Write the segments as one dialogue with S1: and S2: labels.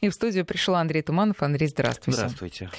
S1: И в студию пришел Андрей Туманов. Андрей, здравствуйте.
S2: Здравствуйте.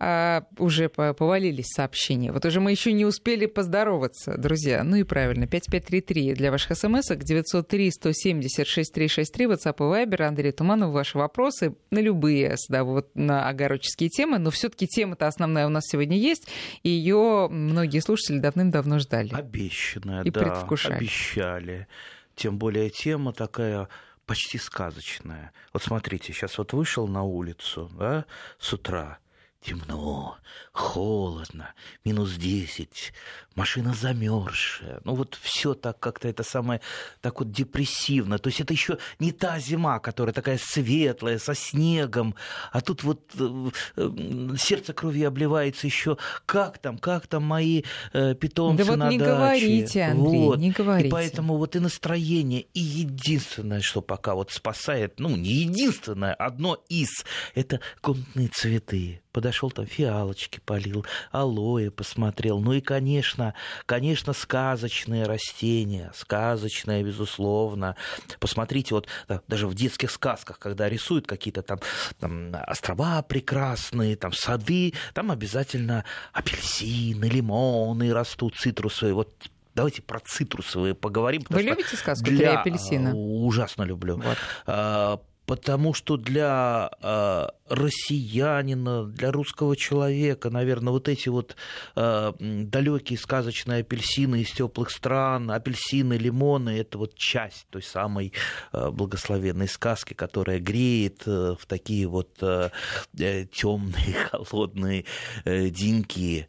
S1: А, уже повалились сообщения. Вот уже мы еще не успели поздороваться, друзья. Ну и правильно. 5533 для ваших смс 903 170 6363 WhatsApp и Viber. Андрей Туманов, ваши вопросы на любые вот на огородческие темы. Но все-таки тема-то основная у нас сегодня есть. И ее многие слушатели давным-давно ждали.
S2: Обещанная,
S1: и
S2: да.
S1: предвкушали.
S2: Обещали. Тем более тема такая почти сказочная. Вот смотрите, сейчас вот вышел на улицу да, с утра, темно, холодно, минус 10, машина замерзшая. Ну вот все так как-то это самое так вот депрессивно. То есть это еще не та зима, которая такая светлая, со снегом, а тут вот э, э, сердце кровью обливается еще. Как там, как там мои э, питомцы
S1: да вот
S2: на
S1: не
S2: даче?
S1: говорите, Андрей,
S2: вот.
S1: не говорите.
S2: И поэтому вот и настроение, и единственное, что пока вот спасает, ну не единственное, одно из, это комнатные цветы подошел там фиалочки полил, алоэ посмотрел. Ну и, конечно, конечно, сказочные растения, сказочные, безусловно. Посмотрите, вот даже в детских сказках, когда рисуют какие-то там, там острова прекрасные, там сады, там обязательно апельсины, лимоны растут, цитрусовые. Вот Давайте про цитрусовые поговорим.
S1: Вы любите сказку для... «Три апельсина»?
S2: Ужасно люблю. Вот а, потому что для э, россиянина, для русского человека, наверное, вот эти вот э, далекие сказочные апельсины из теплых стран, апельсины, лимоны, это вот часть той самой э, благословенной сказки, которая греет э, в такие вот э, темные, холодные э, деньки.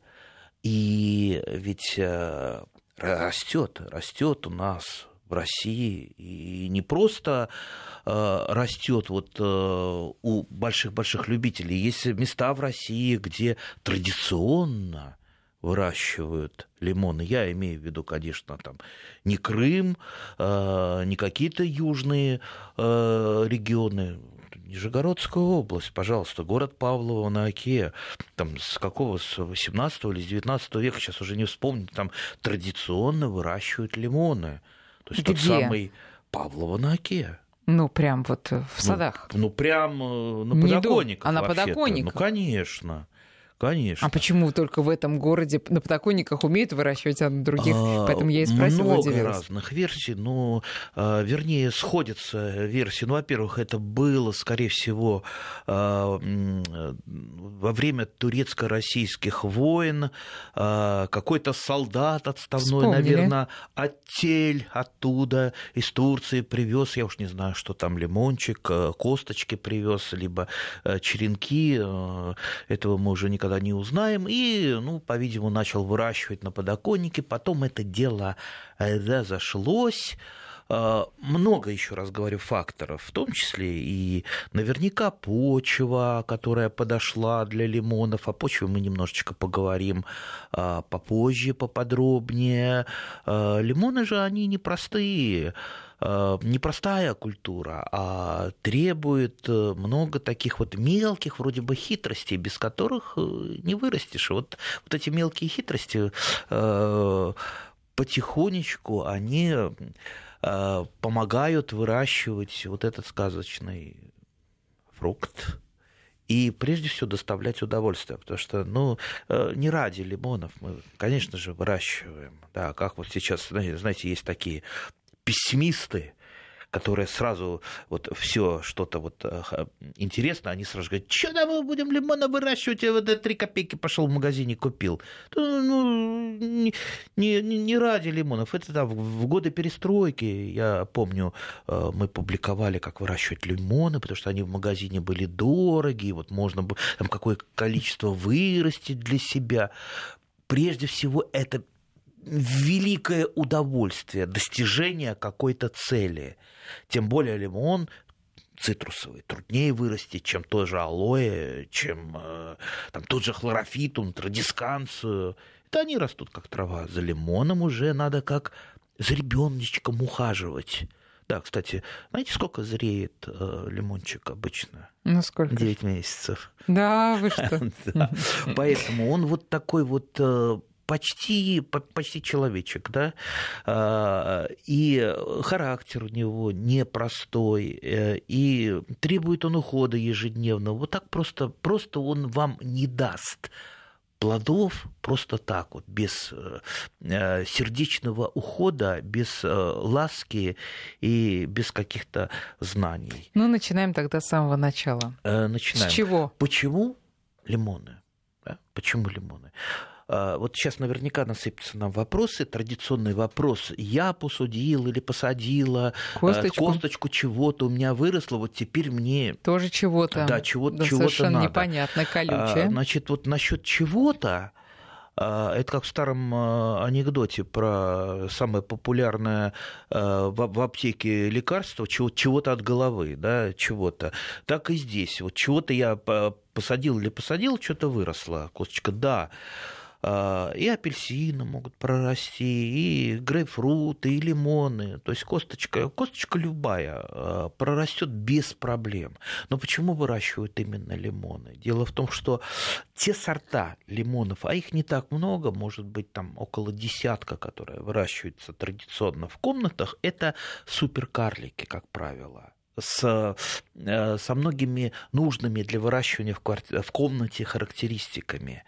S2: И ведь э, растет, растет у нас в России и не просто э, растет вот э, у больших-больших любителей. Есть места в России, где традиционно выращивают лимоны. Я имею в виду, конечно, там не Крым, э, не какие-то южные регионы, Нижегородская область, пожалуйста, город Павлово на Оке, там с какого, с 18 или с 19 века, сейчас уже не вспомню, там традиционно выращивают лимоны. То есть
S1: Где?
S2: тот самый Павлова на Оке.
S1: Ну, прям вот в садах.
S2: Ну, ну прям на подоконниках.
S1: А на подоконниках?
S2: Ну, конечно. Конечно.
S1: А почему только в этом городе на подоконниках умеют выращивать, а на других? А, Поэтому я и спросила.
S2: Много удивилась. разных версий, но, а, вернее, сходятся версии. Ну, во-первых, это было, скорее всего, а, во время турецко-российских войн. Какой-то солдат отставной,
S1: Вспомнили.
S2: наверное, оттель оттуда из Турции привез, я уж не знаю, что там, лимончик, косточки привез, либо черенки. Этого мы уже никогда никогда не узнаем. И, ну, по-видимому, начал выращивать на подоконнике. Потом это дело разошлось. А, много, еще раз говорю, факторов, в том числе и наверняка почва, которая подошла для лимонов. О почве мы немножечко поговорим а, попозже, поподробнее. Лимоны же, они непростые непростая культура, а требует э, много таких вот мелких вроде бы хитростей, без которых э, не вырастешь. Вот, вот эти мелкие хитрости э, потихонечку они Э, помогают выращивать вот этот сказочный фрукт, и прежде всего доставлять удовольствие, потому что, ну, э, не ради лимонов мы, конечно же, выращиваем, да, как вот сейчас, знаете, есть такие пессимисты, которые сразу вот все что-то вот э, интересно, они сразу говорят, что да мы будем лимона выращивать, я вот три копейки пошел в магазине купил. Ну, не, не, не ради лимонов, это там в годы перестройки, я помню, э, мы публиковали, как выращивать лимоны, потому что они в магазине были дорогие, вот можно было там какое количество вырастить для себя. Прежде всего, это великое удовольствие достижения какой-то цели. Тем более лимон цитрусовый труднее вырастить, чем тот же алоэ, чем э, там, тот же хлорофитум, традисканцию. Это они растут как трава. За лимоном уже надо как за ребеночком ухаживать. Да, кстати, знаете, сколько зреет э, лимончик обычно?
S1: Ну, сколько?
S2: Девять месяцев.
S1: Да, вы что?
S2: Поэтому он вот такой вот э, почти, почти человечек, да, а, и характер у него непростой, э, и требует он ухода ежедневного. Вот так просто, просто он вам не даст плодов просто так вот, без э, э, сердечного ухода, без ласки и без каких-то знаний.
S1: Ну, начинаем тогда с самого начала.
S2: Начинаем.
S1: С чего?
S2: Почему лимоны? Почему лимоны? А, вот сейчас наверняка насыпятся нам вопросы, традиционный вопрос. Я посудил или посадила а, косточку, косточку чего-то, у меня выросло, вот теперь мне...
S1: Тоже чего-то.
S2: Да, чего-то,
S1: да,
S2: чего-то
S1: совершенно
S2: надо.
S1: непонятно, колючее.
S2: А, значит, вот насчет чего-то, это как в старом анекдоте про самое популярное в аптеке лекарство чего-то от головы, да, чего-то. Так и здесь. Вот чего-то я посадил или посадил, что-то выросло, косточка. Да, и апельсины могут прорасти, и грейпфруты, и лимоны. То есть косточка, косточка любая а, прорастет без проблем. Но почему выращивают именно лимоны? Дело в том, что те сорта лимонов, а их не так много, может быть, там около десятка, которые выращиваются традиционно в комнатах, это суперкарлики, как правило с, э, со многими нужными для выращивания в, кварти... в комнате характеристиками.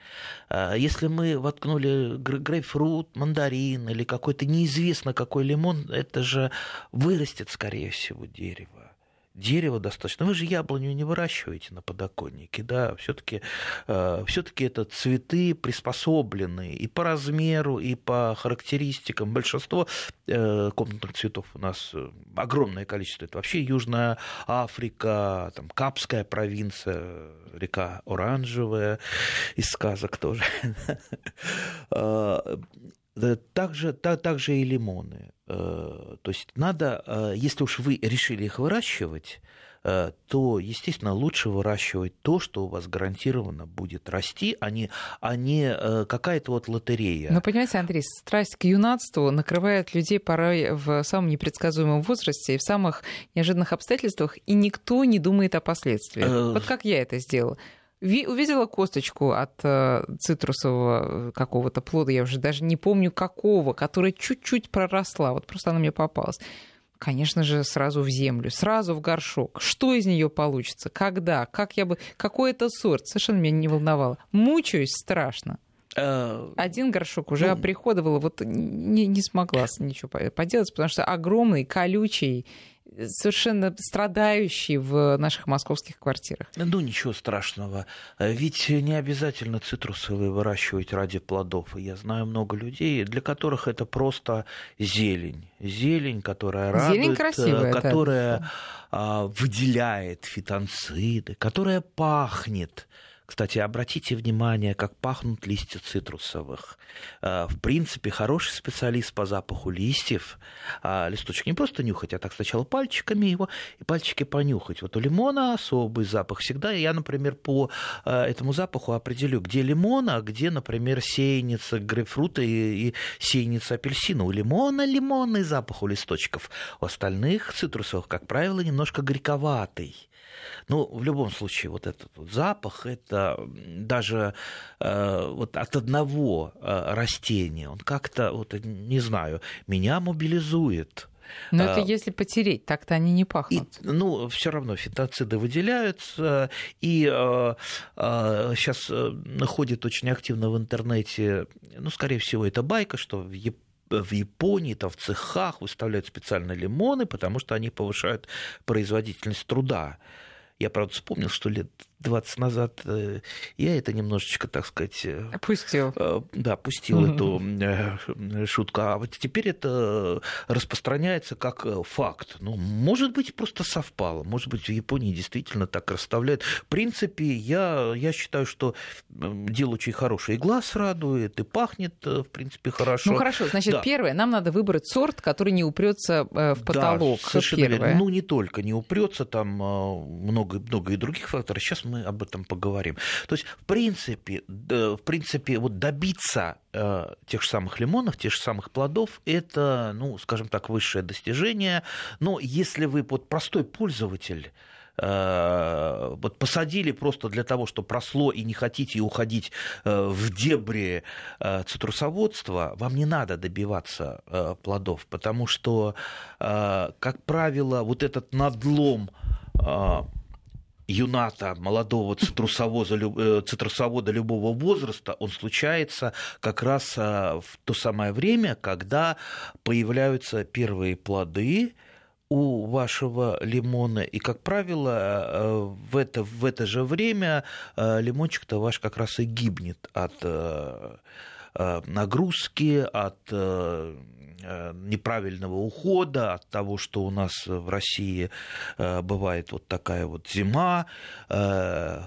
S2: Э, если мы воткнули грейпфрут, мандарин или какой-то неизвестно какой лимон, это же вырастет, скорее всего, дерево дерево достаточно. Вы же яблоню не выращиваете на подоконнике, да, все-таки э, все-таки это цветы приспособленные и по размеру, и по характеристикам. Большинство э, комнатных цветов у нас э, огромное количество. Это вообще Южная Африка, там, Капская провинция, река Оранжевая, из сказок тоже. Также, также и лимоны. Э, то есть надо, э, если уж вы решили их выращивать, э, то, естественно, лучше выращивать то, что у вас гарантированно будет расти, а не, а не какая-то вот лотерея.
S1: Ну, понимаете, Андрей, страсть к юнацтву накрывает людей порой в самом непредсказуемом возрасте и в самых неожиданных обстоятельствах, и никто не думает о последствиях. Вот как я это сделала увидела косточку от э, цитрусового э, какого-то плода, я уже даже не помню какого, которая чуть-чуть проросла, вот просто она мне попалась. Конечно же, сразу в землю, сразу в горшок. Что из нее получится? Когда? Как я бы... Какой это сорт? Совершенно меня не волновало. Мучаюсь страшно. Э, Один горшок уже ну, оприходовала, вот не, не смогла ничего поделать, потому что огромный, колючий, совершенно страдающий в наших московских квартирах.
S2: Ну, ничего страшного. Ведь не обязательно цитрусовые выращивать ради плодов. Я знаю много людей, для которых это просто зелень. Зелень, которая радует, зелень красивая, которая это... выделяет фитонциды, которая пахнет. Кстати, обратите внимание, как пахнут листья цитрусовых. Э, в принципе, хороший специалист по запаху листьев, а листочек не просто нюхать, а так сначала пальчиками его и пальчики понюхать. Вот у лимона особый запах всегда. Я, например, по э, этому запаху определю, где лимон, а где, например, сеянница грейпфрута и, и апельсина. У лимона лимонный запах у листочков. У остальных цитрусовых, как правило, немножко горьковатый. Ну, в любом случае, вот этот вот запах, это даже э, вот от одного э, растения, он как-то, вот, не знаю, меня мобилизует.
S1: Но это а, если потереть, так-то они не пахнут.
S2: И, ну, все равно фитоциды выделяются, и э, э, сейчас ходит очень активно в интернете, ну, скорее всего, это байка, что в Японии в Японии, там в цехах выставляют специально лимоны, потому что они повышают производительность труда. Я, правда, вспомнил, что лет 20 назад э, я это немножечко, так сказать...
S1: Э, опустил.
S2: Э, да, опустил эту шутку. А вот теперь это распространяется как факт. Ну, может быть, просто совпало. Может быть, в Японии действительно так расставляют. В принципе, я, я считаю, что дело очень хорошее. И глаз радует, и пахнет, в принципе, хорошо.
S1: Ну, хорошо. Значит, да. первое, нам надо выбрать сорт, который не упрется в потолок.
S2: Да, совершенно верно. Ну, не только не упрется, там много, много и других факторов. Сейчас мы об этом поговорим. То есть, в принципе, в принципе вот добиться э, тех же самых лимонов, тех же самых плодов, это, ну, скажем так, высшее достижение. Но если вы вот простой пользователь, э, вот посадили просто для того, что просло и не хотите уходить э, в дебри цитрусоводства, вам не надо добиваться плодов, потому что, как правило, вот этот надлом юната, молодого цитрусовода, э, цитрусовода любого возраста, он случается как раз э, в то самое время, когда появляются первые плоды, у вашего лимона, и, как правило, э, в это, в это же время лимончик-то ваш как раз и гибнет от нагрузки, от Э, неправильного ухода, от того, что у нас в России э, бывает вот такая вот зима э,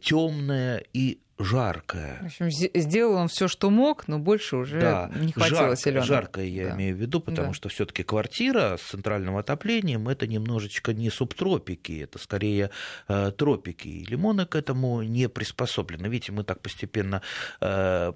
S2: темная и жаркая.
S1: В общем, сделал он все, что мог, но больше уже да, не хватило
S2: жарко, Жаркое я да. имею в виду, потому да. что все-таки квартира с центральным отоплением это немножечко не субтропики, это скорее э, тропики. И лимоны к этому не приспособлены. Видите, мы так постепенно э,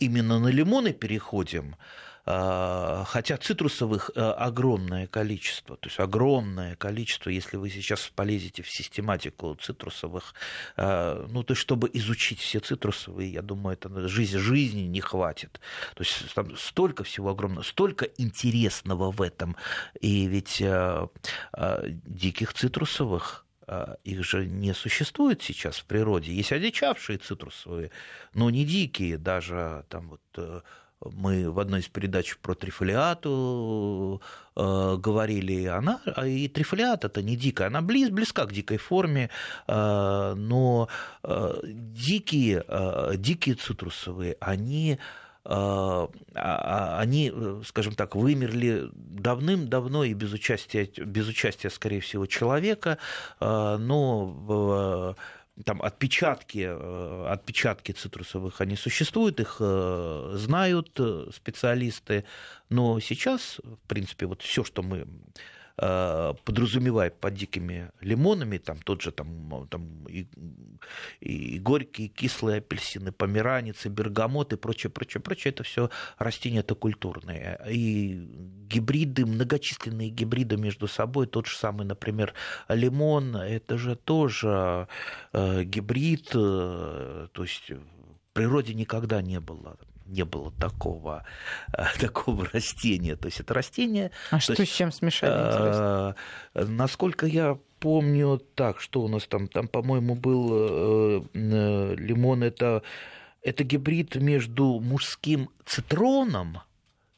S2: именно на лимоны переходим. А, хотя цитрусовых э, огромное количество, то есть огромное количество, если вы сейчас полезете в систематику цитрусовых, э, ну, то есть чтобы изучить все цитрусовые, я думаю, это жизнь, жизни не хватит. То есть там столько всего огромного, столько интересного в этом. И ведь э, диких цитрусовых их же не существует сейчас в природе. Есть одичавшие цитрусовые, но не дикие, даже там вот мы в одной из передач про трифолиату э, говорили, она и трифолиат это не дикая, она близ, близка к дикой форме, э, но э, дикие, э, дикие цитрусовые, они э, а, а, они, скажем так, вымерли давным-давно и без участия, без участия, скорее всего, человека, э, но там отпечатки, э, отпечатки цитрусовых, они существуют, их э, знают э, специалисты, но сейчас, в принципе, вот все, что мы Э, подразумевает под дикими лимонами, там тот же там, там и, и горькие, и кислые апельсины, померанец, и бергамот и прочее, прочее, прочее, это все растения это культурные. И гибриды, многочисленные гибриды между собой, тот же самый, например, лимон, это же тоже э, гибрид, э, то есть в природе никогда не было не было такого, э, такого растения. То есть это растение...
S1: А что есть, с чем смешали, интересно?
S2: Э, насколько я помню, так, что у нас там, там, по-моему, был э, лимон, это, это гибрид между мужским цитроном,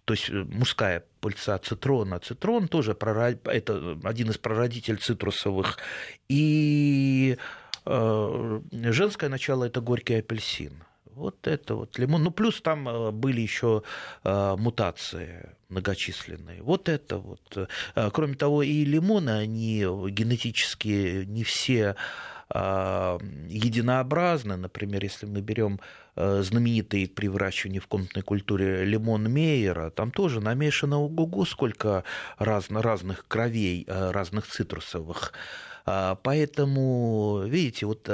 S2: то есть мужская пыльца цитрона. Цитрон тоже это один из прародителей цитрусовых. И женское начало это горький апельсин. Вот это вот лимон. Ну, плюс там э, были еще э, мутации многочисленные. Вот это вот. Э, кроме того, и лимоны, они генетически не все единообразны. Например, если мы берем знаменитый при выращивании в комнатной культуре лимон Мейера, там тоже намешано ого-го сколько разно, разных кровей, разных цитрусовых. Поэтому, видите, вот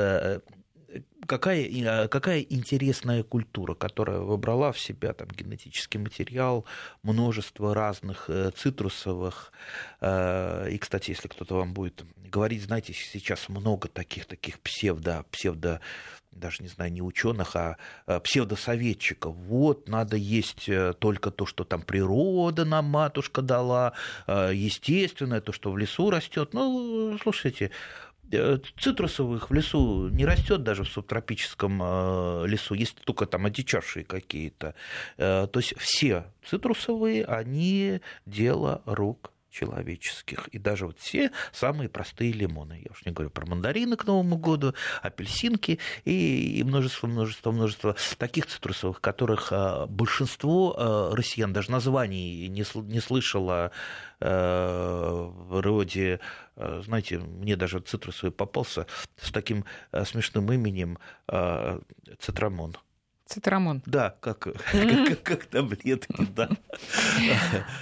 S2: какая, а, какая интересная культура, которая выбрала в себя там, генетический материал, множество разных э, цитрусовых. Э, и, кстати, если кто-то вам будет говорить, знаете, сейчас много таких, таких псевдо, псевдо даже не знаю, не ученых, а, а псевдосоветчиков. Вот, надо есть э, только то, что там природа нам матушка дала, естественное, то, что в лесу растет. Ну, слушайте, цитрусовых в лесу не растет даже в субтропическом э, лесу, есть только там одичавшие какие-то. Э, то есть все цитрусовые, они дело рук человеческих. И даже вот все самые простые лимоны. Я уж не говорю про мандарины к Новому году, апельсинки и множество, множество, множество таких цитрусовых, которых а, большинство а, россиян даже названий не, слышало а, вроде, знаете, мне даже цитрусовый попался с таким смешным именем цитрамон.
S1: Цитрамон.
S2: Да, как, как, как таблетки, да.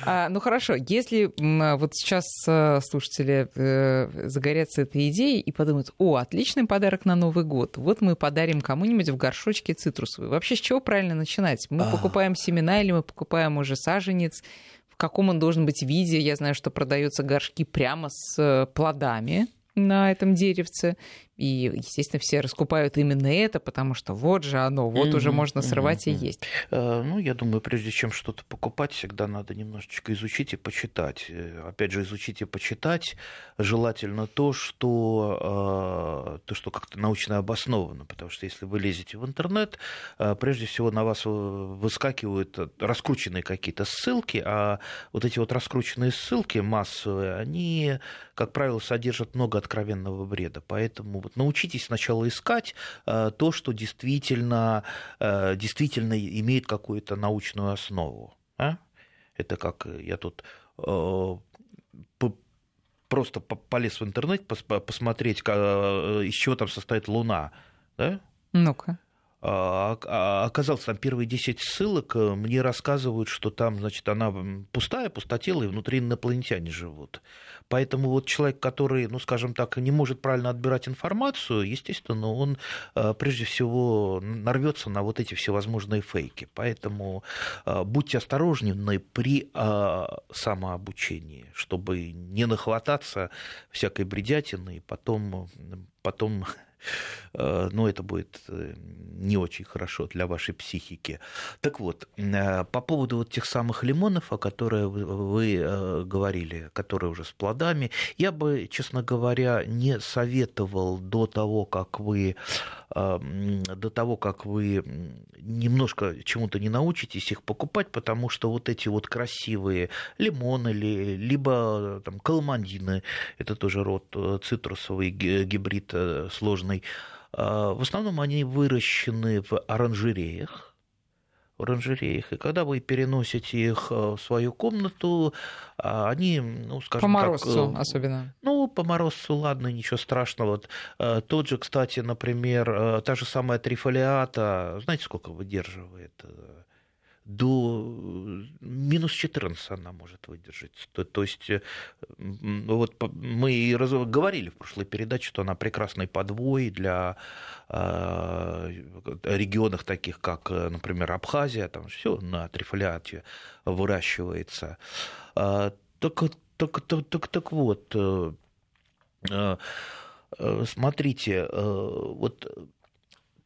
S1: А, ну хорошо, если вот сейчас э, слушатели э, загорятся этой идеей и подумают, о, отличный подарок на Новый год, вот мы подарим кому-нибудь в горшочке цитрусовый. Вообще с чего правильно начинать? Мы а. покупаем семена или мы покупаем уже саженец? В каком он должен быть виде? Я знаю, что продаются горшки прямо с э, плодами на этом деревце. И, естественно, все раскупают именно это, потому что вот же оно, вот mm-hmm. уже можно срывать mm-hmm. и есть.
S2: Uh, ну, я думаю, прежде чем что-то покупать, всегда надо немножечко изучить и почитать. Э, опять же, изучить и почитать желательно то, что, uh, то, что как-то научно обосновано, потому что если вы лезете в интернет, прежде всего на вас выскакивают раскрученные какие-то ссылки, а вот эти вот раскрученные ссылки массовые, они, как правило, содержат много откровенного бреда. Поэтому вот научитесь сначала искать э, то, что действительно, э, действительно имеет какую-то научную основу. А? Это как я тут э, просто полез в интернет посмотреть, из чего там состоит Луна. Да?
S1: Ну-ка.
S2: А, а, оказался там первые 10 ссылок, э, мне рассказывают, что там, значит, она пустая, пустотела, и внутри инопланетяне живут. Поэтому вот человек, который, ну, скажем так, не может правильно отбирать информацию, естественно, он э, прежде всего нарвется на вот эти всевозможные фейки. Поэтому э, будьте осторожны при самообучении, чтобы не нахвататься всякой бредятины и потом, потом но это будет э, не очень хорошо для вашей психики. Так вот, э, по поводу вот тех самых лимонов, о которых вы говорили, которые уже с плодами, я бы, честно говоря, не советовал до того, как вы до того, как вы немножко чему-то не научитесь их покупать, потому что вот эти вот красивые лимоны, либо там, каламандины, это тоже род цитрусовый гибрид сложный, а, в основном они выращены в оранжереях, оранжереях. И когда вы переносите их э, в свою комнату, а, они, ну, скажем
S1: По морозцу
S2: так,
S1: особенно.
S2: Ну, по морозцу, ладно, ничего страшного. Вот, э, тот же, кстати, например, э, та же самая трифолиата, знаете, сколько выдерживает? До минус 14 она может выдержать. То, то есть вот мы и раз, говорили в прошлой передаче, что она прекрасный подвой для э, регионов таких, как, например, Абхазия, там все на трифолиате выращивается. А, так, так, так, так, так вот, э, э, смотрите, э, вот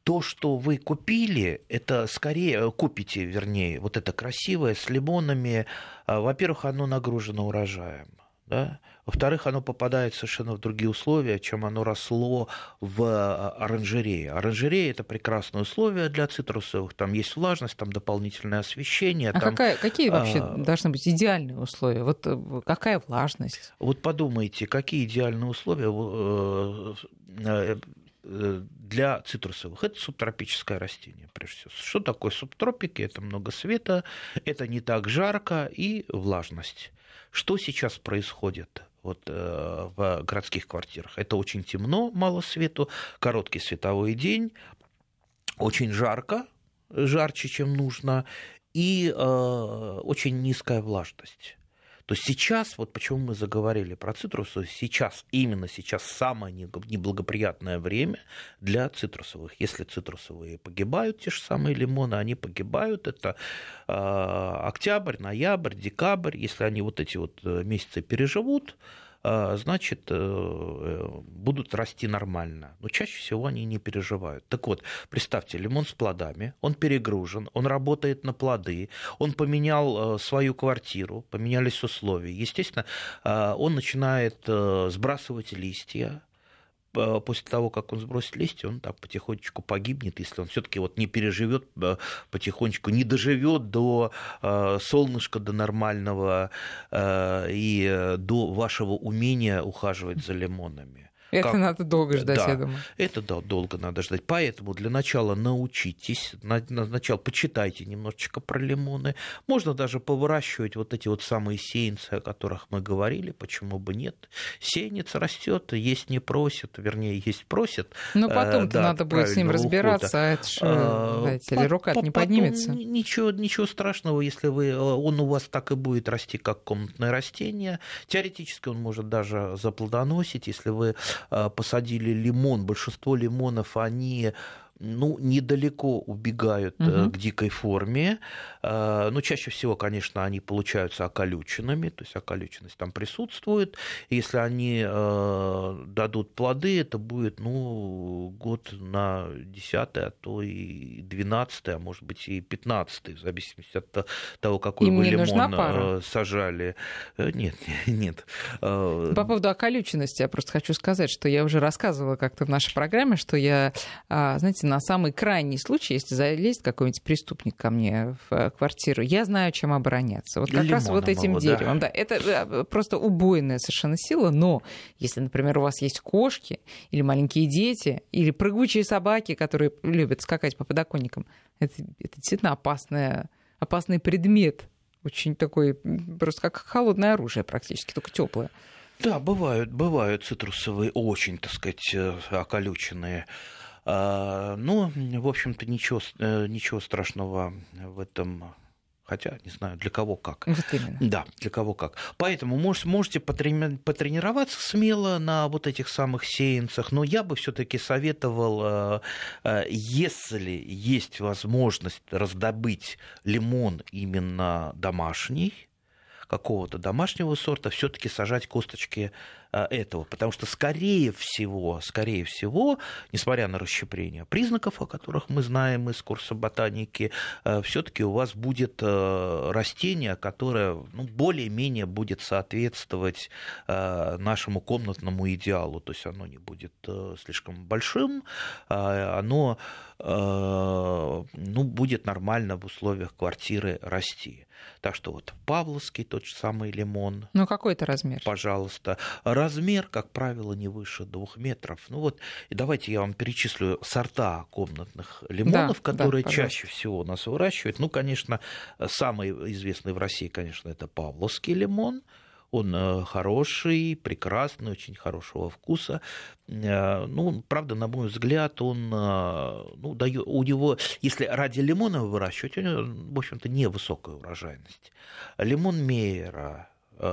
S2: то, что вы купили, это скорее э, купите, вернее, вот это красивое с лимонами. А, во-первых, оно нагружено урожаем. Да? Во-вторых, оно попадает совершенно в другие условия, чем оно росло в а, оранжерее. Оранжерея – это прекрасные условия для цитрусовых. Там есть влажность, там дополнительное освещение.
S1: А
S2: там,
S1: какая, какие вообще а... должны быть идеальные условия? Вот э, какая влажность?
S2: Вот подумайте, какие идеальные условия э, для цитрусовых. Это субтропическое растение, прежде всего. Что такое субтропики? Это много света, это не так жарко и влажность. Что сейчас происходит? вот, э, в городских квартирах. Это очень темно, мало свету, короткий световой день, очень жарко, жарче, чем нужно, и э, очень низкая влажность то сейчас, вот почему мы заговорили про цитрусы, сейчас, именно сейчас самое неблагоприятное время для цитрусовых. Если цитрусовые погибают, те же самые лимоны, они погибают, это э, октябрь, ноябрь, декабрь, если они вот эти вот э, месяцы переживут, значит, э, будут расти нормально. Но чаще всего они не переживают. Так вот, представьте, лимон с плодами, он перегружен, он работает на плоды, он поменял э, свою квартиру, поменялись условия. Естественно, а, он начинает э, сбрасывать листья, после того, как он сбросит листья, он так потихонечку погибнет, если он все-таки вот не переживет потихонечку, не доживет до э, солнышка, до нормального э, и э, до вашего умения ухаживать за лимонами.
S1: Это как... надо долго ждать,
S2: да,
S1: я думаю.
S2: Это да, долго надо ждать. Поэтому для начала научитесь, на, на начало почитайте немножечко про лимоны. Можно даже повыращивать вот эти вот самые сеянцы, о которых мы говорили, почему бы нет. Сеянец растет, есть не просит, вернее, есть просит.
S1: Ну, потом-то да, надо будет с ним разбираться, ухода. а это же, а, знаете, или рука не поднимется.
S2: Ничего, ничего страшного, если вы, э, он у вас так и будет расти, как комнатное растение. Теоретически он может даже заплодоносить, если вы Э, посадили лимон, большинство лимонов, они ну, недалеко убегают угу. к дикой форме. Но ну, чаще всего, конечно, они получаются околюченными, то есть околюченность там присутствует. Если они дадут плоды, это будет ну, год на 10 а то и 12 а может быть и 15 в зависимости от того, какой
S1: Им
S2: вы
S1: лимон
S2: сажали. Нет, нет.
S1: По поводу околюченности я просто хочу сказать, что я уже рассказывала как-то в нашей программе, что я, знаете, на самый крайний случай, если залезет какой-нибудь преступник ко мне в э, квартиру, я знаю, чем обороняться. Вот как Лимоном раз вот этим его, деревом. Да. да, это э, просто убойная совершенно сила, но если, например, у вас есть кошки или маленькие дети, или прыгучие собаки, которые любят скакать по подоконникам, это, это действительно опасная, опасный предмет. Очень такой, просто как холодное оружие практически, только теплое.
S2: Да, бывают, бывают цитрусовые, очень, так сказать, э, околюченные ну, в общем-то, ничего, э, ничего страшного в этом Хотя, не знаю, для кого как.
S1: Вот именно.
S2: Да, для кого как. Поэтому можете, можете потренироваться смело на вот этих самых сеянцах, но я бы все-таки советовал, э, э, если есть возможность раздобыть лимон именно домашний, какого-то домашнего сорта, все-таки сажать косточки а, этого, потому что, скорее всего, скорее всего, несмотря на расщепление признаков, о которых мы знаем из курса ботаники, а, все-таки у вас будет а, растение, которое ну, более-менее будет соответствовать нашему комнатному идеалу, то есть оно не будет слишком большим, оно ну, будет нормально в условиях квартиры расти. Так что вот Павловский тот же самый лимон.
S1: Ну, какой это размер?
S2: Пожалуйста размер, как правило, не выше двух метров. Ну вот, и давайте я вам перечислю сорта комнатных лимонов, да, которые да, чаще всего у нас выращивают. Ну, конечно, самый известный в России, конечно, это Павловский лимон. Он э, хороший, прекрасный, очень хорошего вкуса. Э, ну, правда, на мой взгляд, он, э, ну, дает, у него, если ради лимона выращивать, у него, в общем-то, невысокая урожайность. Лимон Мейера,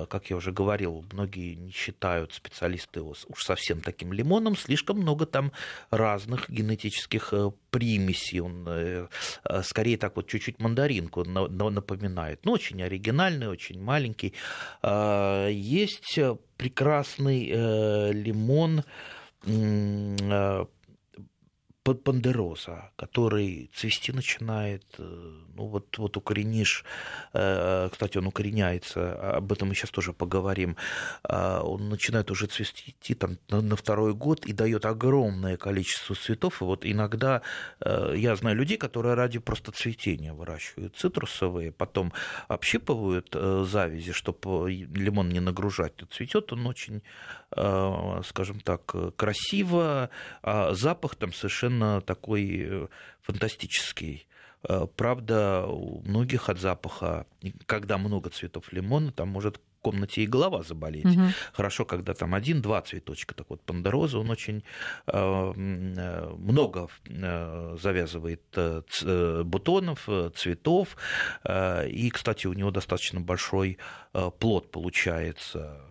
S2: как я уже говорил, многие не считают специалисты его уж совсем таким лимоном, слишком много там разных генетических э, примесей, он э, скорее так вот чуть-чуть мандаринку напоминает, но ну, очень оригинальный, очень маленький. Есть прекрасный лимон пандероза, который цвести начинает, э, ну вот, вот укоренишь, э, кстати, он укореняется, об этом мы сейчас тоже поговорим, он начинает уже цвести там на второй год и дает огромное количество цветов, и вот иногда э, я знаю людей, которые ради просто цветения выращивают цитрусовые, потом общипывают завязи, чтобы лимон не нагружать, цветет он очень, скажем так, красиво, а запах там совершенно совершенно такой э, фантастический. Э, правда, у многих от запаха, когда много цветов лимона, там может комнате и голова заболеть. Угу. Хорошо, когда там один-два цветочка, так вот пандероза, он очень э, э много э, завязывает э, бутонов, цветов, э, и, кстати, у него достаточно большой э, плод получается,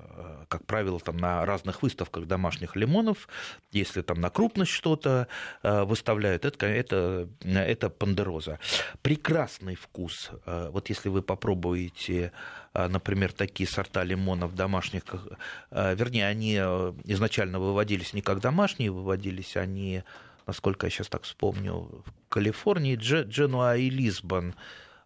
S2: как правило, там на разных выставках домашних лимонов, если там на крупность что-то выставляют, это, это, это пандероза. Прекрасный вкус. Вот если вы попробуете например, такие сорта лимонов домашних, а, вернее, они э, изначально выводились не как домашние, выводились они, насколько я сейчас так вспомню, в Калифорнии, Дженуа и Лисбон.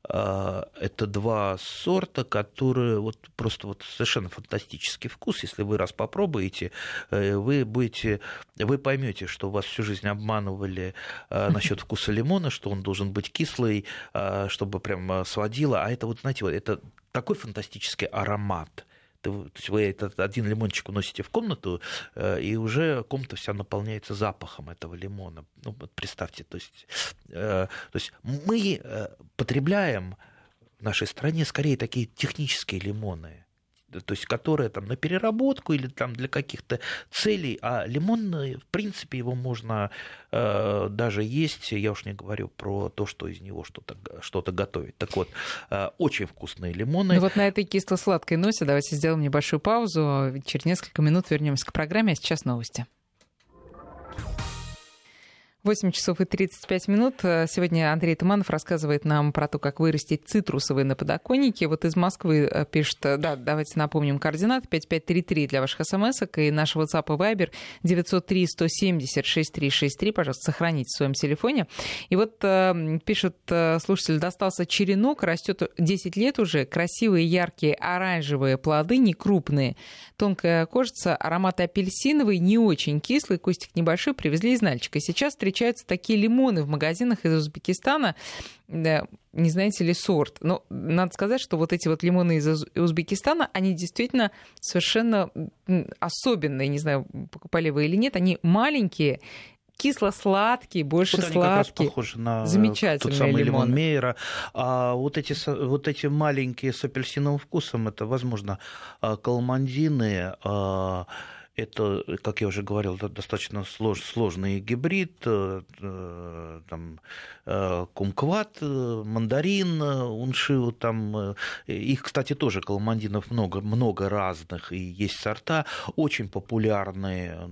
S2: А, это два сорта, которые вот просто вот совершенно фантастический вкус. Если вы раз попробуете, э, вы будете, вы поймете, что вас всю жизнь обманывали насчет вкуса лимона, что он должен быть кислый, чтобы прям сводило. А это вот, знаете, вот это такой фантастический аромат. То есть вы этот один лимончик уносите в комнату, э, и уже комната вся наполняется запахом этого лимона. Ну, вот представьте, то есть, э, то есть мы э, потребляем в нашей стране скорее такие технические лимоны то есть которая там на переработку или там для каких-то целей, а лимон, э, в принципе, его можно э, даже есть, я уж не говорю про то, что из него что-то что готовить. Так вот, э, очень вкусные лимоны.
S1: Ну вот на этой кисло-сладкой носе давайте сделаем небольшую паузу, через несколько минут вернемся к программе, а сейчас новости. 8 часов и 35 минут. Сегодня Андрей Туманов рассказывает нам про то, как вырастить цитрусовые на подоконнике. Вот из Москвы э, пишет, э, да, давайте напомним координаты, 5533 для ваших смс и наш WhatsApp и Viber 903-170-6363. Пожалуйста, сохраните в своем телефоне. И вот э, пишет слушатель, достался черенок, растет 10 лет уже, красивые, яркие, оранжевые плоды, не крупные, тонкая кожица, аромат апельсиновый, не очень кислый, кустик небольшой, привезли из Нальчика. Сейчас встречаются такие лимоны в магазинах из Узбекистана. Не знаете ли сорт? Но надо сказать, что вот эти вот лимоны из Узбекистана, они действительно совершенно особенные. Не знаю, покупали вы или нет. Они маленькие, кисло-сладкие, больше вот сладкие. Как раз
S2: похожи на
S1: Замечательные
S2: тот самый
S1: лимоны.
S2: лимон Мейера. А вот эти, вот эти маленькие с апельсиновым вкусом, это, возможно, а, калмандины, а, это, как я уже говорил, достаточно слож, сложный гибрид, э, э, там, э, кумкват, мандарин, уншиу, там, их, кстати, тоже каламандинов много, много разных, и есть сорта, очень популярные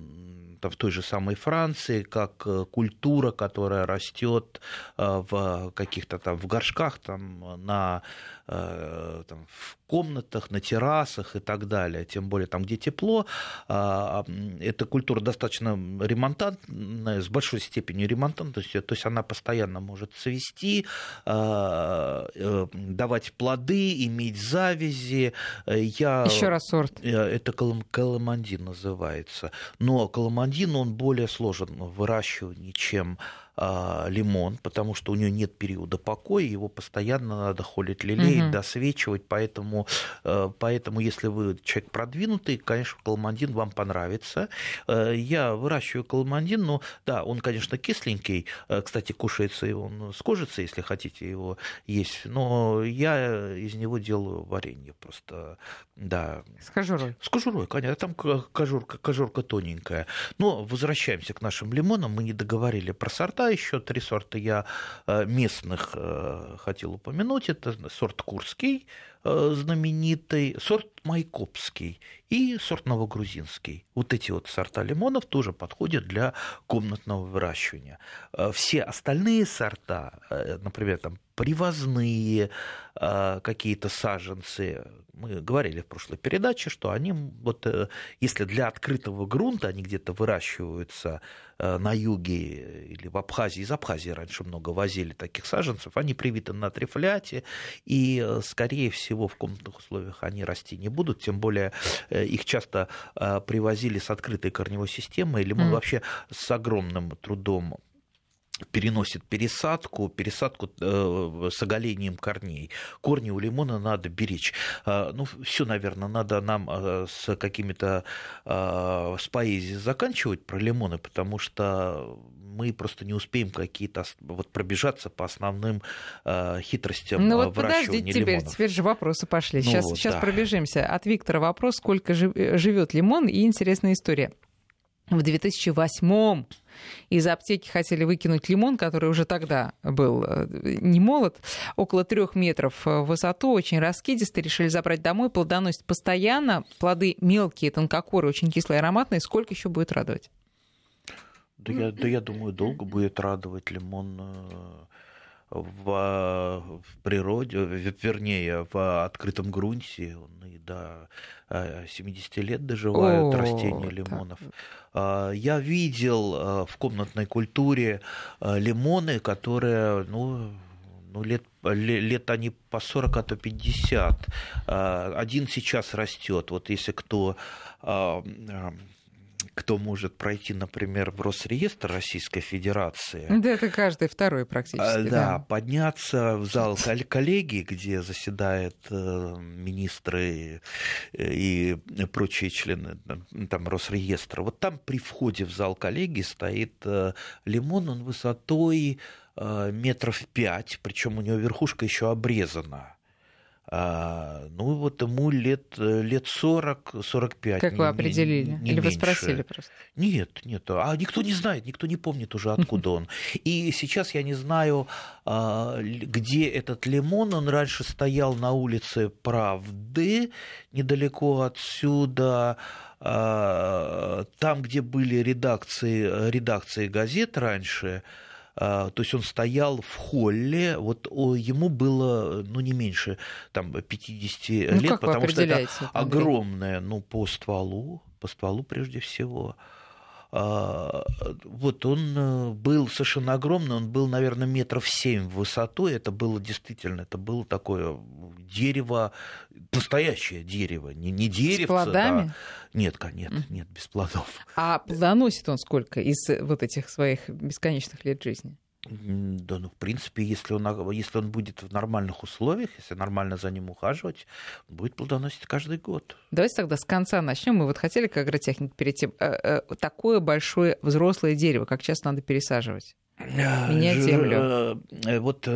S2: в той же самой Франции, как культура, которая растет в каких-то там в горшках, там, на там, в комнатах, на террасах и так далее, тем более там, где тепло. А, эта культура достаточно ремонтантная, с большой степенью ремонтантная, то есть, то есть она постоянно может цвести, а, э, давать плоды, иметь завязи.
S1: Я... Еще раз сорт.
S2: Э, это каламандин называется. Но каламандин, он более сложен в выращивании, чем лимон, потому что у нее нет периода покоя, его постоянно надо холить, лелеять, угу. досвечивать, поэтому, э, поэтому если вы человек продвинутый, конечно, каламандин вам понравится. Э, я выращиваю каламандин, но да, он, конечно, кисленький, э, кстати, кушается и он с кожицей, если хотите его есть, но я из него делаю варенье просто, да.
S1: С кожурой?
S2: С кожурой, конечно, там кожурка, кожурка тоненькая. Но возвращаемся к нашим лимонам, мы не договорили про сорта, еще три сорта я э, местных э, хотел упомянуть. Это сорт Курский, э, знаменитый, сорт Майкопский и сорт Новогрузинский. Вот эти вот сорта лимонов тоже подходят для комнатного выращивания. Все остальные сорта, например, там привозные какие-то саженцы, мы говорили в прошлой передаче, что они, вот, если для открытого грунта они где-то выращиваются Э, на юге или в Абхазии, из Абхазии раньше много возили таких саженцев, они привиты на трифляте, и, э, скорее всего, в комнатных условиях они расти не будут, тем более э, их часто привозили с открытой корневой системой, лимон mm. вообще с огромным трудом переносит пересадку, пересадку э, с оголением корней. Корни у лимона надо беречь. Э, ну, все, наверное, надо нам э, с какими-то э, с поэзией заканчивать про лимоны, потому что мы просто не успеем какие-то вот пробежаться по основным э, хитростям
S1: ну, вот подождите, теперь,
S2: лимонов.
S1: теперь же вопросы пошли. Сейчас, ну, сейчас да. пробежимся. От Виктора вопрос, сколько живет лимон и интересная история. В 2008 из аптеки хотели выкинуть лимон, который уже тогда был э, не молод, около трех метров в высоту, очень раскидистый, решили забрать домой, плодоносит постоянно, плоды мелкие, тонкокорые, очень кислые, ароматные. Сколько еще будет радовать?
S2: Да я, да я думаю, долго будет радовать лимон э, в, в природе, вернее, в открытом грунте. Он и до 70 э, лет доживают О, растения лимонов. Так. Я видел э, в комнатной культуре э, лимоны, которые, ну, ну, лет, лет они по 40, а то 50. А, один сейчас растет. Вот если кто кто может пройти, например, в Росреестр Российской Федерации.
S1: Да, это каждый второй практически. А,
S2: да, да. подняться в зал коллегии, где заседают э, министры и прочие члены там, Росреестра. Вот там при входе в зал коллегии стоит э, лимон, он высотой э, метров пять, причем у него верхушка еще обрезана. А, ну, вот ему лет, лет 40-45.
S1: Как не, вы определили? Не, не Или меньше. вы спросили просто?
S2: Нет, нет. А никто не знает, никто не помнит уже, откуда он. И сейчас я не знаю, а, где этот лимон. Он раньше стоял на улице Правды, недалеко отсюда. там, где были редакции, редакции газет раньше, то есть он стоял в холле, вот ему было, ну, не меньше там, 50 ну, лет, потому что это огромное, ну, по стволу, по стволу прежде всего, а, вот он э, был совершенно огромный, он был, наверное, метров семь в высоту, это было действительно, это было такое дерево, настоящее дерево, не, не деревце. С
S1: плодами? Да.
S2: Нет, нет, нет, без плодов.
S1: А плодоносит он сколько из вот этих своих бесконечных лет жизни?
S2: Да, ну, в принципе, если он, если он будет в нормальных условиях, если нормально за ним ухаживать, он будет плодоносить каждый год.
S1: Давайте тогда с конца начнем. Мы вот хотели, как агротехник, перед тем, э, э, такое большое взрослое дерево, как часто надо пересаживать? Менять землю.
S2: Э, вот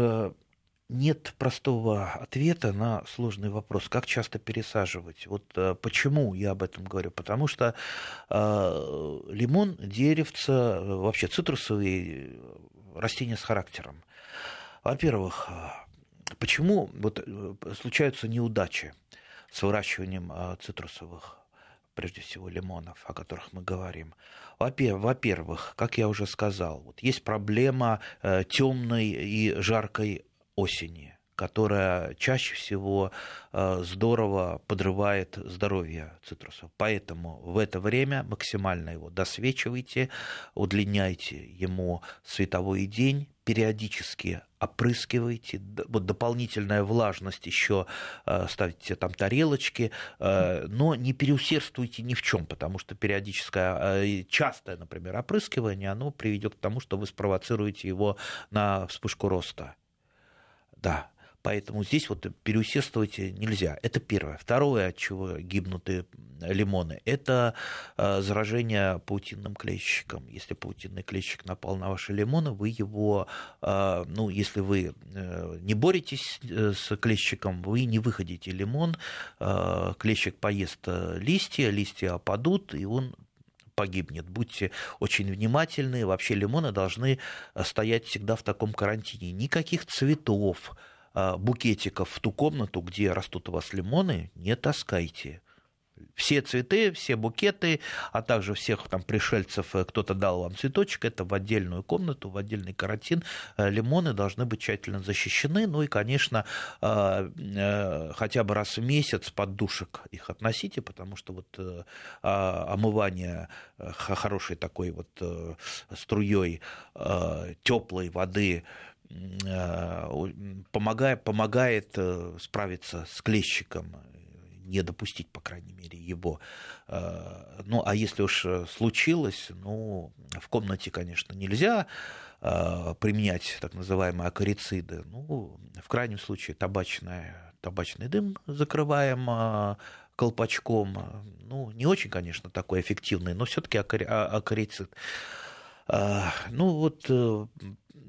S2: нет простого ответа на сложный вопрос, как часто пересаживать. Вот почему я об этом говорю? Потому что э, лимон, деревца, вообще цитрусовые растения с характером. Во-первых, э, почему вот э, случаются неудачи с выращиванием э, цитрусовых, прежде всего лимонов, о которых мы говорим? Во-первых, как я уже сказал, вот есть проблема темной и жаркой осени которая чаще всего здорово подрывает здоровье цитрусов. Поэтому в это время максимально его досвечивайте, удлиняйте ему световой день, периодически опрыскивайте, вот дополнительная влажность еще э, ставите там тарелочки, э, но не переусердствуйте ни в чем, потому что периодическое, э, частое, например, опрыскивание, оно приведет к тому, что вы спровоцируете его на вспышку роста. Да, Поэтому здесь вот переусердствовать нельзя. Это первое. Второе, от чего гибнут лимоны, это э, заражение паутинным клещиком. Если паутинный клещик напал на ваши лимоны, вы его, э, ну, если вы э, не боретесь с клещиком, вы не выходите лимон, клещик поест листья, листья опадут, и он погибнет. Будьте очень внимательны. Вообще лимоны должны стоять всегда в таком карантине. Никаких цветов, букетиков в ту комнату, где растут у вас лимоны, не таскайте. Все цветы, все букеты, а также всех там пришельцев, э, кто-то дал вам цветочек, это в отдельную комнату, в отдельный карантин. Э, лимоны должны быть тщательно защищены. Ну и, конечно, а, э, хотя бы раз в месяц под душек их относите, потому что вот а, омывание хорошей такой вот струей теплой воды Э, помогает, помогает э, справиться с клещиком, не допустить, по крайней мере, его. Э, ну, а если уж случилось, ну, в комнате, конечно, нельзя применять так называемые акарициды. Ну, в крайнем случае табачная, табачный дым закрываем колпачком. Ну, не очень, конечно, такой эффективный, но все-таки а, акарицид. Ну, вот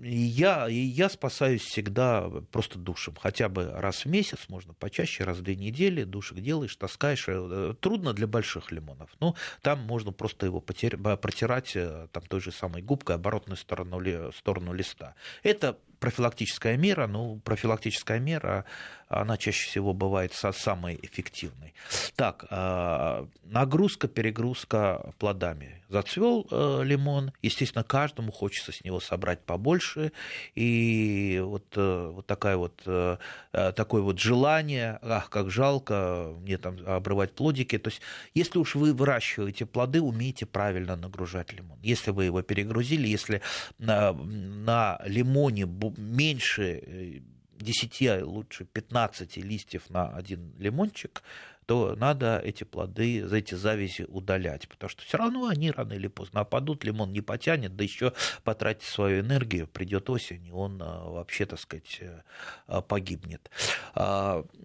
S2: я, я спасаюсь всегда просто душем. Хотя бы раз в месяц, можно почаще, раз в две недели душек делаешь, таскаешь. Э, трудно для больших лимонов. Но там можно просто его потер... протирать э, там, той же самой губкой оборотную сторону, сторону листа. Это профилактическая мера, ну, профилактическая мера, она чаще всего бывает самой эффективной. Так, а, нагрузка, перегрузка плодами. Зацвел э, лимон, естественно, каждому хочется с него собрать побольше, и вот, э, вот, такая вот э, такое вот желание, ах, как жалко мне там обрывать плодики. То есть, если уж вы выращиваете плоды, умейте правильно нагружать лимон. Если вы его перегрузили, если на, на лимоне меньше 10, э, а лучше 15 листьев на один лимончик, то надо эти плоды, эти завязи удалять, потому что все равно они рано или поздно опадут, лимон не потянет, да еще потратить свою энергию, придет осень, и он а, вообще, так сказать, э, а, погибнет.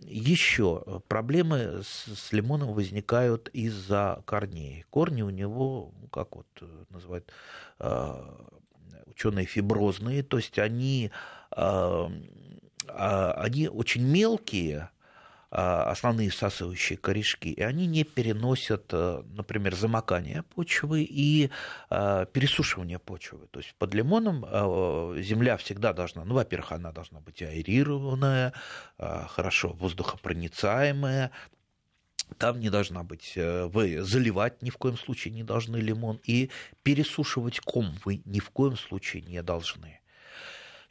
S2: Еще проблемы с лимоном возникают из-за корней. Корни у него, ну, как вот э, называют ученые фиброзные, то есть они, а, а, они очень мелкие, а, основные всасывающие корешки, и они не переносят, э, например, замокание почвы и пересушивание почвы. То есть под лимоном земля всегда должна, ну, во-первых, она должна быть аэрированная, хорошо воздухопроницаемая, там не должна быть, э, вы заливать ни в коем случае не должны лимон, и пересушивать ком вы ни в коем случае не должны.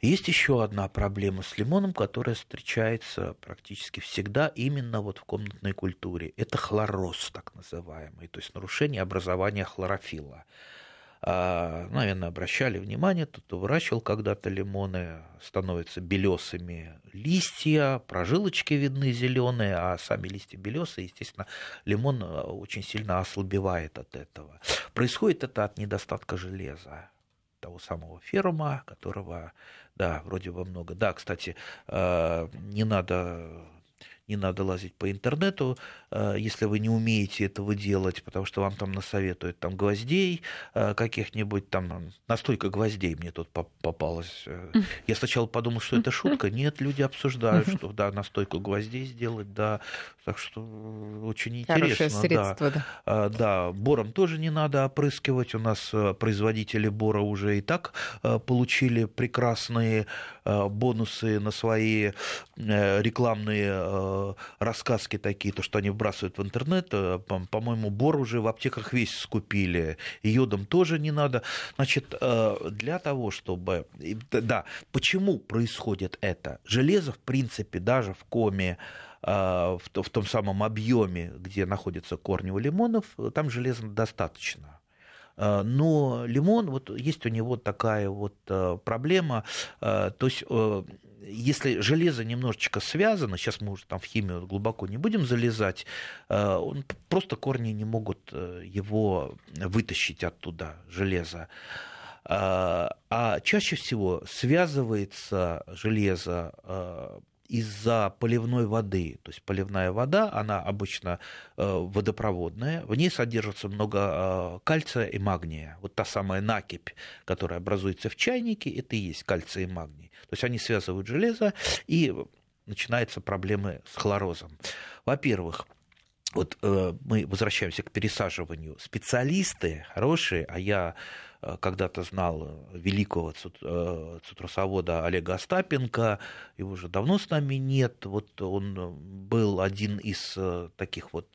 S2: Есть еще одна проблема с лимоном, которая встречается практически всегда именно вот в комнатной культуре. Это хлороз, так называемый, то есть нарушение образования хлорофилла. А, наверное, обращали внимание, кто выращивал когда-то лимоны, становятся белесыми листья, прожилочки видны зеленые, а сами листья белесые, естественно, лимон э, очень сильно ослабевает от этого. Происходит это от недостатка железа того самого ферума, которого, да, вроде бы много. Да, кстати, э, не надо не надо лазить по интернету, если вы не умеете этого делать, потому что вам там насоветуют там гвоздей э, каких-нибудь, там настойка гвоздей мне тут попалась. Э. Я сначала подумал, что это шутка. Нет, люди обсуждают, что да, настойку гвоздей сделать, да, так что очень интересно. Хорошее
S1: средство, да.
S2: Да. да, бором тоже не надо опрыскивать. У нас производители бора уже и так получили прекрасные бонусы на свои рекламные Э, рассказки такие, то, что они вбрасывают в интернет, э, по-моему, бор уже в аптеках весь скупили, йодом тоже не надо. Значит, э, для того, чтобы... Да, почему происходит это? Железо, в принципе, даже в коме, в том самом объеме, где находятся корни у лимонов, там железа достаточно. Но лимон, вот есть у него такая вот проблема, то есть если железо немножечко связано, сейчас мы уже там в химию глубоко не будем залезать, э, он, просто корни не могут э, его вытащить оттуда, железо. Э, а чаще всего связывается железо из-за поливной воды. То есть поливная вода, она обычно водопроводная, в ней содержится много кальция и магния. Вот та самая накипь, которая образуется в чайнике, это и есть кальций и магний. То есть они связывают железо, и начинаются проблемы с хлорозом. Во-первых, вот э, мы возвращаемся к пересаживанию. Специалисты хорошие, а я э, когда-то знал великого э, цитрусовода Олега Остапенко, его уже давно с нами нет. Вот он был один из э, таких вот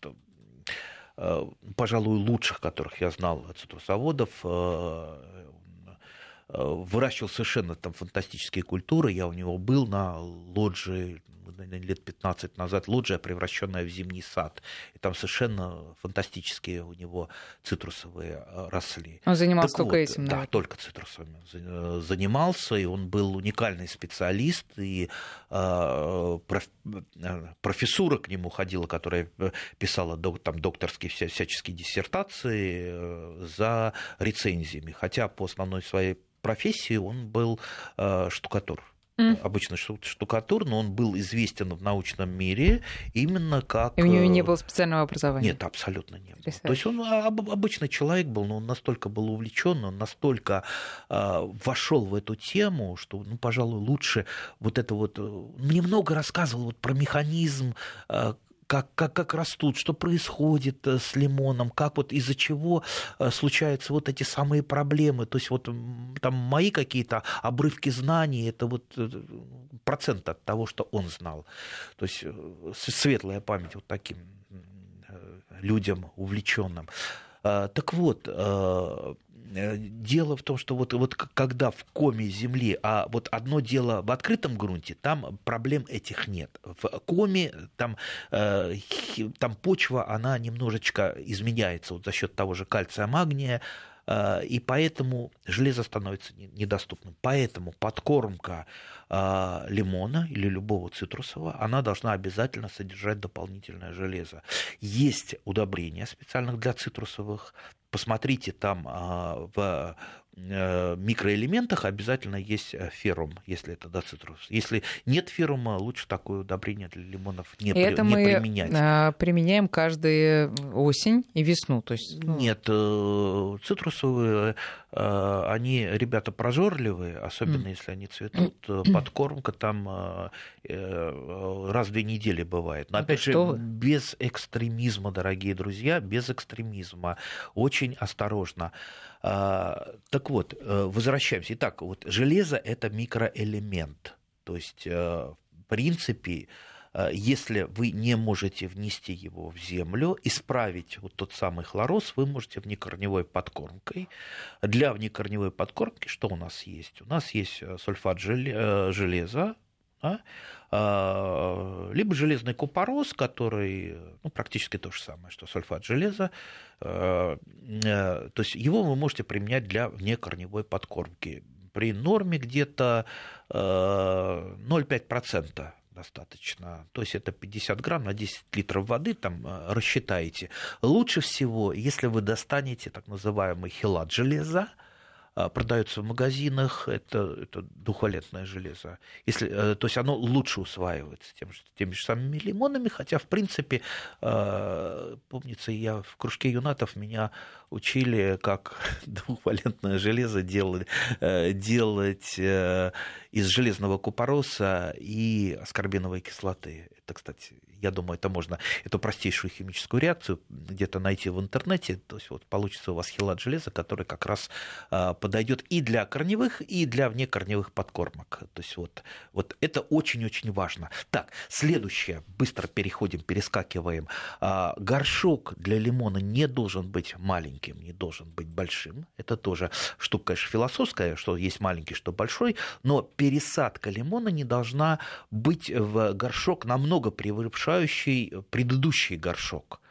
S2: пожалуй, лучших, которых я знал цитрусоводов. Э, выращивал совершенно там фантастические культуры. Я у него был на лоджии лет 15 назад, лоджия, превращенная в зимний сад. И там совершенно фантастические у него цитрусовые э, росли.
S1: Он занимался так только вот, этим,
S2: да? Да, только цитрусами э, занимался, и он был уникальный специалист, и э, профессура к нему ходила, которая писала там докторские всяческие диссертации за рецензиями, хотя по основной своей профессии он был э, штукатур. Mm. Обычно штукатур, но он был известен в научном мире именно как...
S1: И у него не э, было специального образования?
S2: Нет, абсолютно не было. То есть он обычный человек был, но он настолько был увлечен, он настолько э, вошел в эту тему, что, ну, пожалуй, лучше вот это вот... Э, мне много рассказывал вот про механизм, э, как, как, как растут, что происходит э, с лимоном, как вот из-за чего э, случаются вот эти самые проблемы. То есть вот там мои какие-то обрывки знаний, это вот э, процент от того, что он знал. То есть светлая память вот таким людям увлеченным. Так вот, дело в том, что вот, вот когда в коме земли, а вот одно дело в открытом грунте, там проблем этих нет. В коме там, э, там почва, она немножечко изменяется вот за счет того же кальция, магния, э, и поэтому железо становится недоступным. Поэтому подкормка лимона или любого цитрусового, она должна обязательно содержать дополнительное железо. Есть удобрения специальных для цитрусовых, посмотрите там а, в микроэлементах обязательно есть э, феррум, если это доцитрус. Если нет феррума, лучше такое удобрение для лимонов не,
S1: и при, это
S2: не
S1: мы
S2: применять.
S1: А, применяем каждую осень и весну. То есть,
S2: ну... Нет, э, цитрусовые, они, ребята, прожорливые, особенно mm. если они цветут. Подкормка там раз в две недели бывает. Но, опять Что же, без экстремизма, дорогие друзья, без экстремизма. Очень осторожно. А, так вот, э, возвращаемся. Итак, вот железо – это микроэлемент. То есть, э, в принципе, если вы не можете внести его в землю, исправить вот тот самый хлороз вы можете внекорневой подкормкой. Для внекорневой подкормки что у нас есть? У нас есть сульфат железа? А, либо железный купорос, который ну, практически то же самое, что сульфат железа. А, э, то есть его вы можете применять для внекорневой подкормки. При норме где-то 0,5% а, достаточно. То есть это 50 грамм на 10 литров воды, там рассчитаете. Лучше всего, если вы достанете так называемый хилат железа, а, продается в магазинах, это, это двухвалентное железо. Если, э, то есть оно лучше усваивается тем, теми же самыми лимонами, хотя, в принципе, а, помнится, я в кружке юнатов меня учили, как двухвалентное железо делать, э, делать э, из железного купороса и аскорбиновой кислоты. Это, кстати, я думаю, это можно, эту простейшую химическую реакцию где-то найти в интернете. То есть вот получится у вас хилат железа, который как раз а, подойдет и для корневых, и для внекорневых подкормок. То есть вот, вот это очень-очень важно. Так, следующее. Быстро переходим, перескакиваем. А, горшок для лимона не должен быть маленьким, не должен быть большим. Это тоже штука, конечно, философская, что есть маленький, что большой, но пересадка лимона не должна быть в горшок намного превышающий окружающий предыдущий горшок.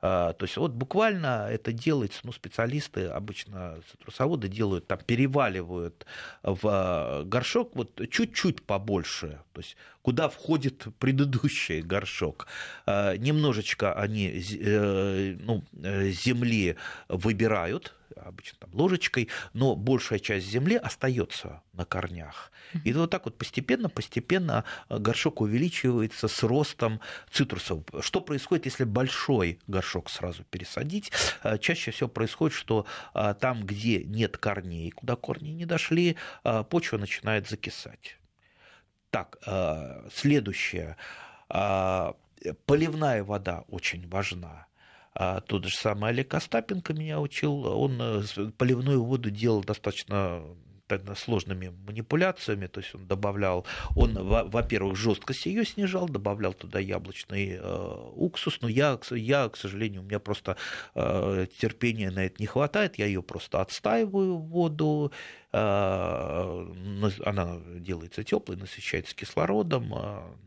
S2: А, то есть вот буквально это делается, ну, специалисты, обычно цитрусоводы делают, там переваливают в горшок вот чуть-чуть побольше, то есть куда входит предыдущий горшок. А, немножечко они э, ну, э, земли выбирают, обычно там ложечкой, но большая часть земли остается на корнях. И вот так вот постепенно, постепенно э, горшок увеличивается с ростом цитрусов. Что происходит, если большой горшок сразу пересадить? Э, чаще всего происходит, что э, там, где нет корней, куда корни не дошли, почва начинает закисать. Так, следующее. Поливная вода очень важна. А тот же самый Олег Остапенко меня учил, он э, поливную воду делал достаточно сложными манипуляциями, то есть он добавлял, он, во-первых, жесткость ее снижал, добавлял туда яблочный э, уксус, но я, я, к сожалению, у меня просто э, терпения на это не хватает, я ее просто отстаиваю в воду, она делается теплой, насыщается кислородом,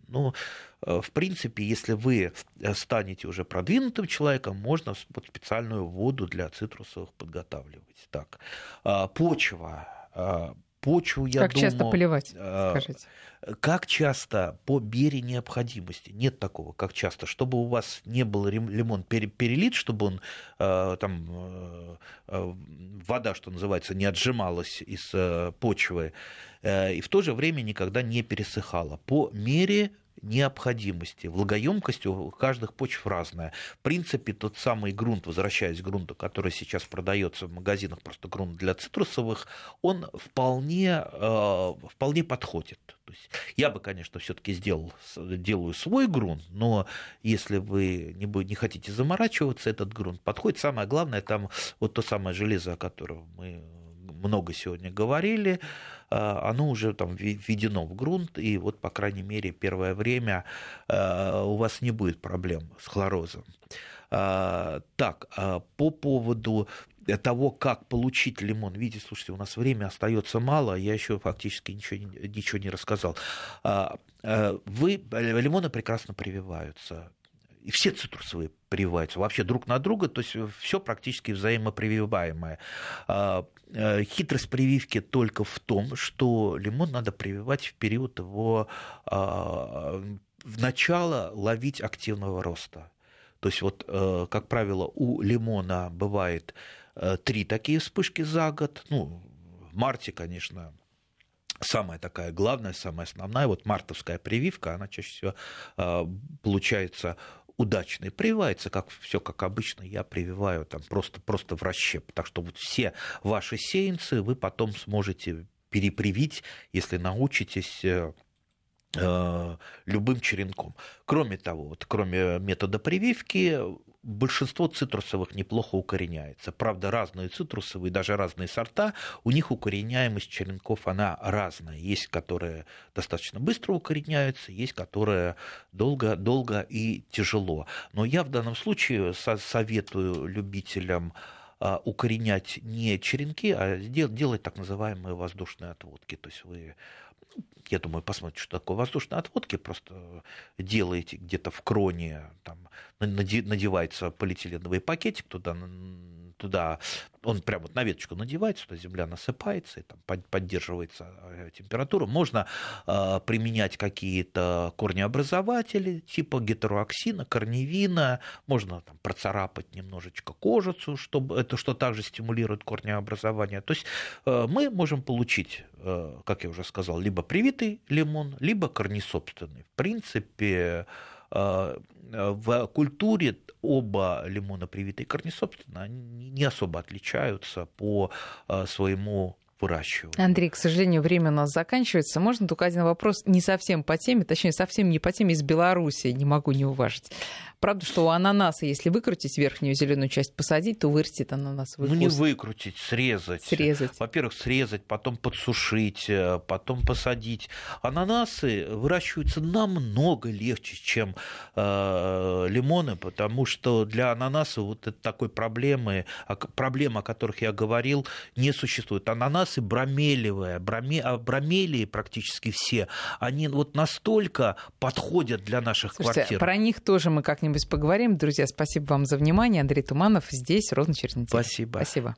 S2: но в принципе, если вы станете уже продвинутым человеком, можно специальную воду для цитрусовых подготавливать. Так, почва почву, я
S1: как
S2: думаю...
S1: Как часто поливать, а, скажите?
S2: Как часто? По мере необходимости. Нет такого, как часто. Чтобы у вас не был лимон перелит, чтобы он а, там вода, что называется, не отжималась из почвы, э, и в то же время никогда не пересыхала. По мере необходимости. Влагоемкость у каждых почв разная. В принципе, тот самый грунт, возвращаясь к грунту, который сейчас продается в магазинах, просто грунт для цитрусовых, он вполне, э, вполне подходит. То есть я бы, конечно, все-таки сделал, делаю свой грунт, но если вы не, не хотите заморачиваться, этот грунт подходит. Самое главное, там вот то самое железо, о котором мы много сегодня говорили, оно уже там введено в грунт, и вот, по крайней мере, первое время а, у вас не будет проблем с хлорозом. А, так, по поводу того, как получить лимон. Видите, слушайте, у нас время остается мало, я еще фактически ничего, ничего не рассказал. Вы, лимоны прекрасно прививаются и все цитрусовые прививаются вообще друг на друга, то есть все практически взаимопрививаемое. А, э, хитрость прививки только в том, что лимон надо прививать в период его а, в начало ловить активного роста. То есть вот, э, как правило, у лимона бывает э, три такие вспышки за год. Ну, в марте, конечно, самая такая главная, самая основная, вот мартовская прививка, она чаще всего получается удачный. Прививается как все как обычно, я прививаю там просто, просто в расщеп. Так что вот все ваши сеянцы вы потом сможете перепривить, если научитесь э, любым черенком. Кроме того, вот, кроме метода прививки, большинство цитрусовых неплохо укореняется. Правда, разные цитрусовые, даже разные сорта, у них укореняемость черенков, она разная. Есть, которые достаточно быстро укореняются, есть, которые долго, долго и тяжело. Но я в данном случае советую любителям а, укоренять не черенки, а делать так называемые воздушные отводки. То есть вы я думаю, посмотрите, что такое воздушные отводки, просто делаете где-то в кроне, там, надевается полиэтиленовый пакетик туда, туда он прямо вот на веточку надевается, туда земля насыпается, и там поддерживается э, температура. Можно э, применять какие-то корнеобразователи типа гетероаксина, корневина, можно там, процарапать немножечко кожицу, чтобы это что также стимулирует корнеобразование. То есть э, мы можем получить, э, как я уже сказал, либо привитый лимон, либо корнесобственный. В принципе, в культуре оба лимона привитые корни, собственно, они не особо отличаются по э, своему выращивают.
S1: Андрей, к сожалению, время у нас заканчивается. Можно только один вопрос не совсем по теме, точнее, совсем не по теме из Беларуси, не могу не уважить. Правда, что у ананаса, если выкрутить верхнюю зеленую часть, посадить, то вырастет ананасовый
S2: Ну, не выкрутить, срезать.
S1: Срезать.
S2: Во-первых, срезать, потом подсушить, э, потом посадить. Ананасы выращиваются намного легче, чем э, лимоны, потому что для ананаса вот такой проблемы, проблем, о которых я говорил, не существует. Ананасы бромелевые, броме, а бромелии практически все, они вот настолько подходят для наших
S1: Слушайте,
S2: квартир.
S1: Про них тоже мы как-нибудь поговорим. Друзья, спасибо вам за внимание. Андрей Туманов здесь, ровно через неделю.
S2: Спасибо.
S1: Спасибо.